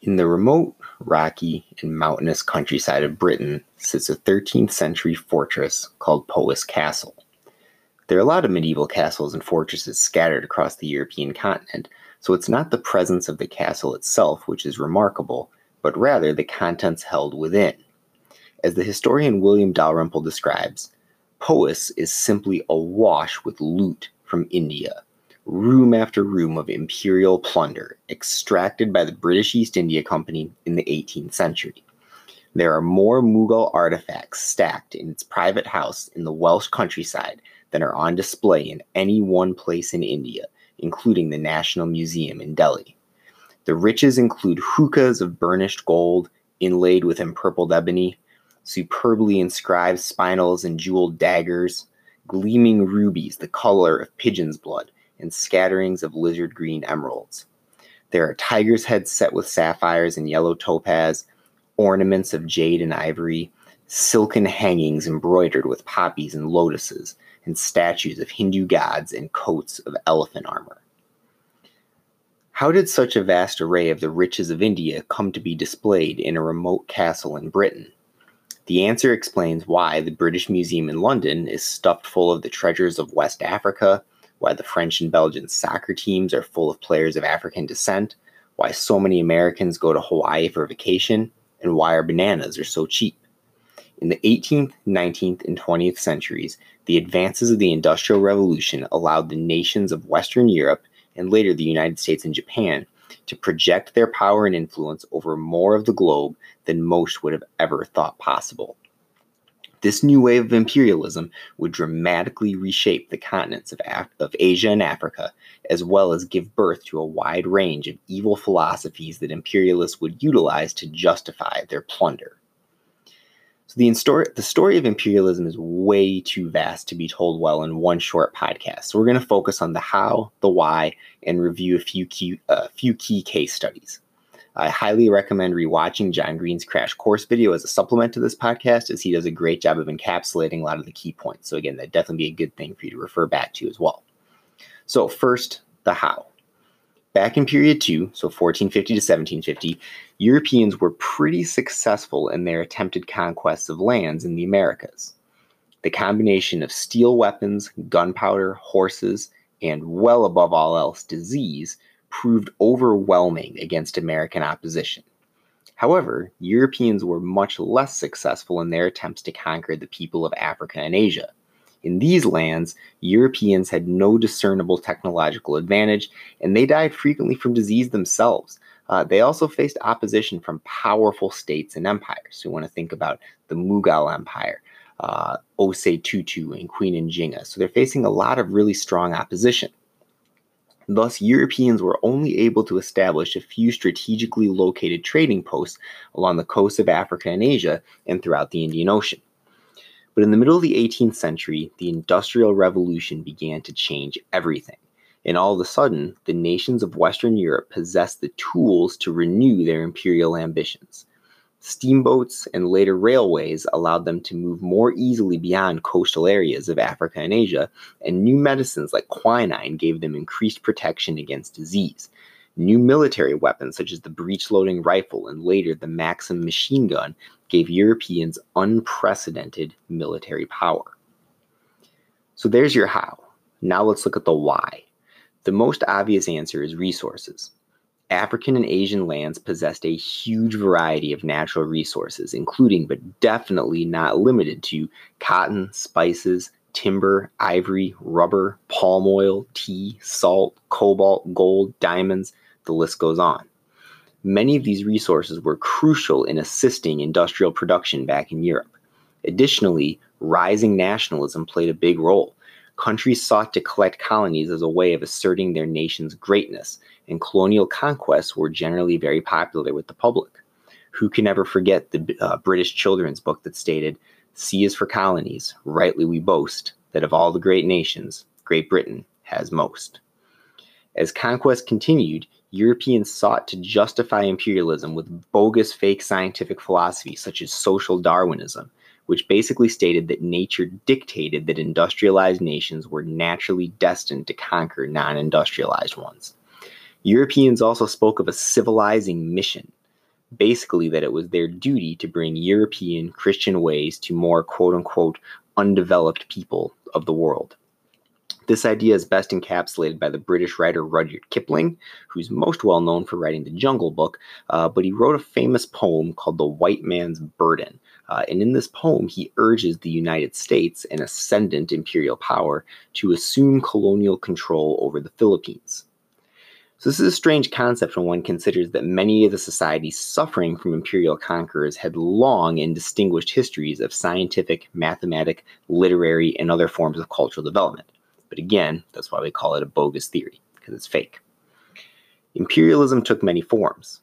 In the remote, rocky, and mountainous countryside of Britain sits a 13th century fortress called Powis Castle. There are a lot of medieval castles and fortresses scattered across the European continent, so it's not the presence of the castle itself which is remarkable, but rather the contents held within. As the historian William Dalrymple describes, Powis is simply awash with loot from India, room after room of imperial plunder extracted by the British East India Company in the 18th century. There are more Mughal artifacts stacked in its private house in the Welsh countryside than are on display in any one place in India, including the National Museum in Delhi. The riches include hookahs of burnished gold inlaid with empurpled ebony, superbly inscribed spinels and jeweled daggers, gleaming rubies the color of pigeon's blood, and scatterings of lizard green emeralds. There are tiger's heads set with sapphires and yellow topaz, ornaments of jade and ivory, silken hangings embroidered with poppies and lotuses, and statues of Hindu gods and coats of elephant armor. How did such a vast array of the riches of India come to be displayed in a remote castle in Britain? The answer explains why the British Museum in London is stuffed full of the treasures of West Africa, why the French and Belgian soccer teams are full of players of African descent, why so many Americans go to Hawaii for vacation, and why our bananas are so cheap. In the 18th, 19th, and 20th centuries, the advances of the Industrial Revolution allowed the nations of Western Europe and later the United States and Japan to project their power and influence over more of the globe than most would have ever thought possible. This new wave of imperialism would dramatically reshape the continents of, Af- of Asia and Africa, as well as give birth to a wide range of evil philosophies that imperialists would utilize to justify their plunder. So the, instor- the story of imperialism is way too vast to be told well in one short podcast. So we're going to focus on the how, the why, and review a few key, uh, few key case studies. I highly recommend rewatching John Green's crash course video as a supplement to this podcast, as he does a great job of encapsulating a lot of the key points. So, again, that'd definitely be a good thing for you to refer back to as well. So, first, the how. Back in period two, so 1450 to 1750, Europeans were pretty successful in their attempted conquests of lands in the Americas. The combination of steel weapons, gunpowder, horses, and well above all else, disease proved overwhelming against American opposition. However, Europeans were much less successful in their attempts to conquer the people of Africa and Asia. In these lands, Europeans had no discernible technological advantage, and they died frequently from disease themselves. Uh, they also faced opposition from powerful states and empires. You want to think about the Mughal Empire, uh, Osei Tutu, and Queen Njinga. So, they're facing a lot of really strong opposition. Thus, Europeans were only able to establish a few strategically located trading posts along the coasts of Africa and Asia and throughout the Indian Ocean. But in the middle of the 18th century, the Industrial Revolution began to change everything. And all of a sudden, the nations of Western Europe possessed the tools to renew their imperial ambitions. Steamboats and later railways allowed them to move more easily beyond coastal areas of Africa and Asia, and new medicines like quinine gave them increased protection against disease. New military weapons, such as the breech loading rifle and later the Maxim machine gun, gave Europeans unprecedented military power. So there's your how. Now let's look at the why. The most obvious answer is resources. African and Asian lands possessed a huge variety of natural resources, including but definitely not limited to cotton, spices, timber, ivory, rubber, palm oil, tea, salt, cobalt, gold, diamonds, the list goes on. Many of these resources were crucial in assisting industrial production back in Europe. Additionally, rising nationalism played a big role. Countries sought to collect colonies as a way of asserting their nation's greatness, and colonial conquests were generally very popular with the public. Who can ever forget the uh, British children's book that stated, C is for colonies, rightly we boast that of all the great nations, Great Britain has most. As conquest continued, Europeans sought to justify imperialism with bogus fake scientific philosophy such as social Darwinism, which basically stated that nature dictated that industrialized nations were naturally destined to conquer non industrialized ones. Europeans also spoke of a civilizing mission. basically, that it was their duty to bring European Christian ways to more quote unquote undeveloped people of the world. This idea is best encapsulated by the British writer Rudyard Kipling, who's most well known for writing the Jungle Book, uh, but he wrote a famous poem called The White Man's Burden. Uh, and in this poem, he urges the United States, an ascendant imperial power, to assume colonial control over the Philippines. So, this is a strange concept when one considers that many of the societies suffering from imperial conquerors had long and distinguished histories of scientific, mathematic, literary, and other forms of cultural development. But again, that's why we call it a bogus theory, because it's fake. Imperialism took many forms.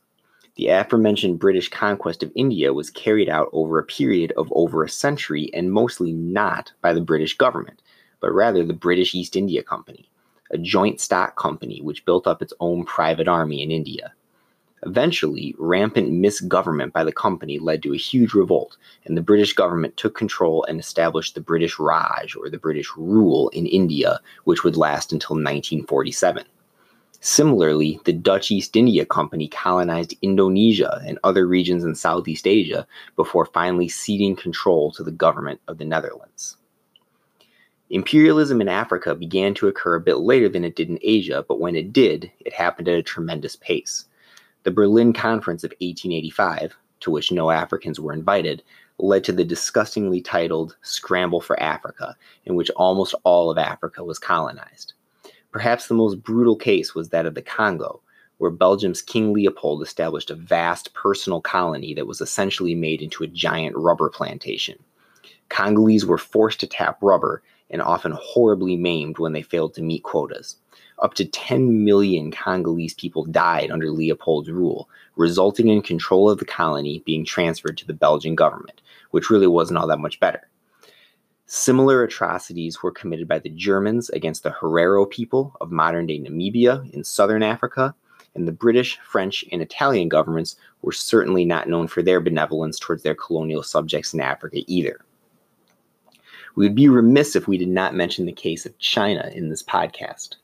The aforementioned British conquest of India was carried out over a period of over a century and mostly not by the British government, but rather the British East India Company, a joint stock company which built up its own private army in India. Eventually, rampant misgovernment by the company led to a huge revolt, and the British government took control and established the British Raj, or the British rule, in India, which would last until 1947. Similarly, the Dutch East India Company colonized Indonesia and other regions in Southeast Asia before finally ceding control to the government of the Netherlands. Imperialism in Africa began to occur a bit later than it did in Asia, but when it did, it happened at a tremendous pace. The Berlin Conference of 1885, to which no Africans were invited, led to the disgustingly titled Scramble for Africa, in which almost all of Africa was colonized. Perhaps the most brutal case was that of the Congo, where Belgium's King Leopold established a vast personal colony that was essentially made into a giant rubber plantation. Congolese were forced to tap rubber and often horribly maimed when they failed to meet quotas. Up to 10 million Congolese people died under Leopold's rule, resulting in control of the colony being transferred to the Belgian government, which really wasn't all that much better. Similar atrocities were committed by the Germans against the Herero people of modern day Namibia in southern Africa, and the British, French, and Italian governments were certainly not known for their benevolence towards their colonial subjects in Africa either. We would be remiss if we did not mention the case of China in this podcast.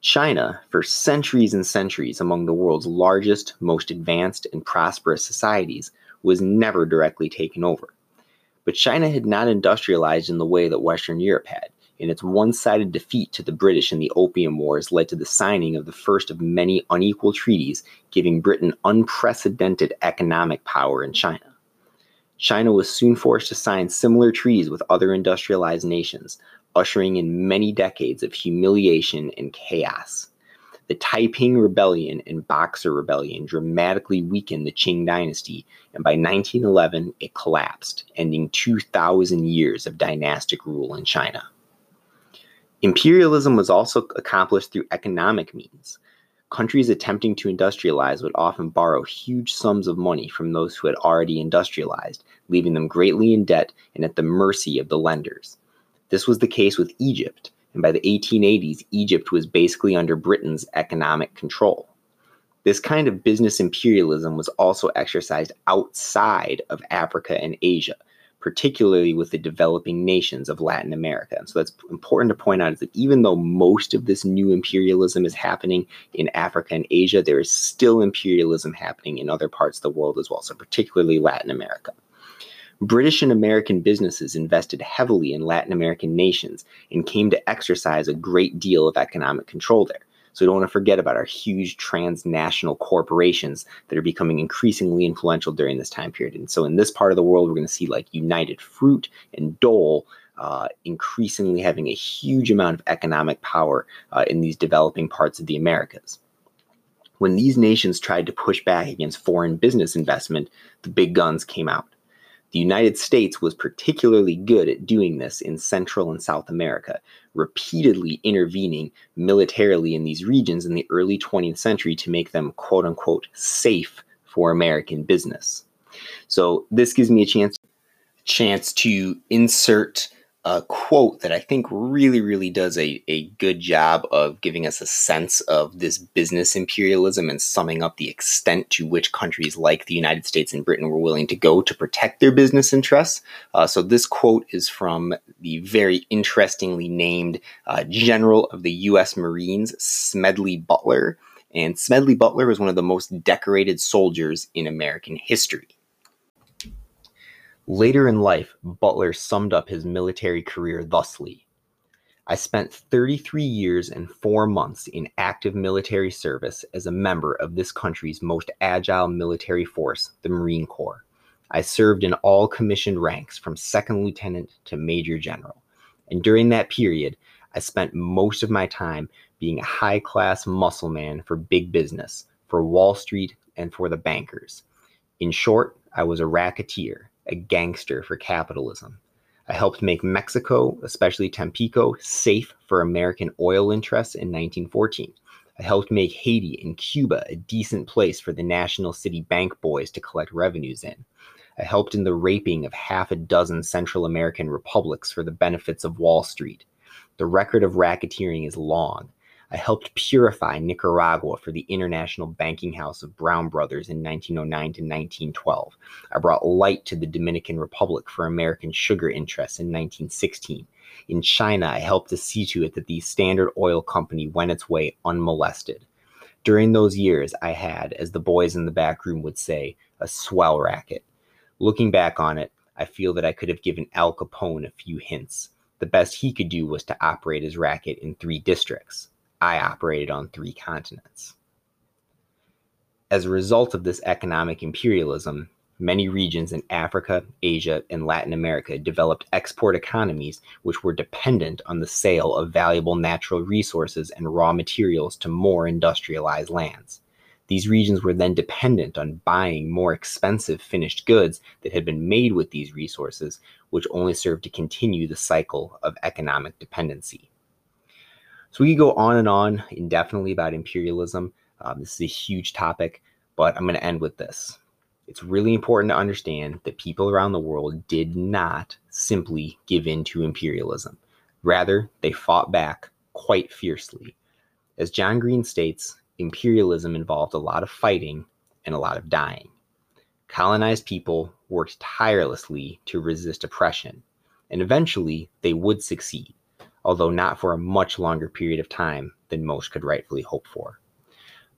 China, for centuries and centuries among the world's largest, most advanced, and prosperous societies, was never directly taken over. But China had not industrialized in the way that Western Europe had, and its one sided defeat to the British in the Opium Wars led to the signing of the first of many unequal treaties giving Britain unprecedented economic power in China. China was soon forced to sign similar treaties with other industrialized nations, ushering in many decades of humiliation and chaos. The Taiping Rebellion and Boxer Rebellion dramatically weakened the Qing dynasty, and by 1911 it collapsed, ending 2,000 years of dynastic rule in China. Imperialism was also accomplished through economic means. Countries attempting to industrialize would often borrow huge sums of money from those who had already industrialized, leaving them greatly in debt and at the mercy of the lenders. This was the case with Egypt, and by the 1880s, Egypt was basically under Britain's economic control. This kind of business imperialism was also exercised outside of Africa and Asia, particularly with the developing nations of Latin America. And so that's important to point out is that even though most of this new imperialism is happening in Africa and Asia, there is still imperialism happening in other parts of the world as well, so particularly Latin America. British and American businesses invested heavily in Latin American nations and came to exercise a great deal of economic control there. So we don't want to forget about our huge transnational corporations that are becoming increasingly influential during this time period. And so in this part of the world, we're going to see like United Fruit and Dole uh, increasingly having a huge amount of economic power uh, in these developing parts of the Americas. When these nations tried to push back against foreign business investment, the big guns came out. The United States was particularly good at doing this in Central and South America, repeatedly intervening militarily in these regions in the early 20th century to make them quote unquote safe for American business. So this gives me a chance chance to insert a quote that I think really, really does a, a good job of giving us a sense of this business imperialism and summing up the extent to which countries like the United States and Britain were willing to go to protect their business interests. Uh, so, this quote is from the very interestingly named uh, General of the U.S. Marines, Smedley Butler. and Smedley Butler was one of the most decorated soldiers in American history. Later in life, Butler summed up his military career thusly I spent 33 years and four months in active military service as a member of this country's most agile military force, the Marine Corps. I served in all commissioned ranks from second lieutenant to major general. And during that period, I spent most of my time being a high class muscle man for big business, for Wall Street, and for the bankers. In short, I was a racketeer, a gangster for capitalism. I helped make Mexico, especially Tampico, safe for American oil interests in 1914. I helped make Haiti and Cuba a decent place for the National City Bank boys to collect revenues in. I helped in the raping of half a dozen Central American republics for the benefits of Wall Street. The record of racketeering is long, I helped purify Nicaragua for the International Banking House of Brown Brothers in 1909 to 1912. I brought light to the Dominican Republic for American sugar interests in 1916. In China, I helped to see to it that the Standard Oil Company went its way unmolested. During those years, I had, as the boys in the back room would say, a swell racket. Looking back on it, I feel that I could have given Al Capone a few hints. The best he could do was to operate his racket in three districts. I operated on three continents. As a result of this economic imperialism, many regions in Africa, Asia, and Latin America developed export economies which were dependent on the sale of valuable natural resources and raw materials to more industrialized lands. These regions were then dependent on buying more expensive finished goods that had been made with these resources, which only served to continue the cycle of economic dependency. So we could go on and on indefinitely about imperialism. Um, this is a huge topic, but I'm going to end with this. It's really important to understand that people around the world did not simply give in to imperialism. Rather, they fought back quite fiercely. As John Green states, imperialism involved a lot of fighting and a lot of dying. Colonized people worked tirelessly to resist oppression, and eventually they would succeed although not for a much longer period of time than most could rightfully hope for.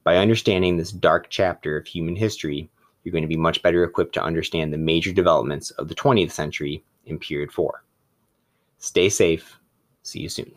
By understanding this dark chapter of human history, you're going to be much better equipped to understand the major developments of the 20th century in period 4. Stay safe. See you soon.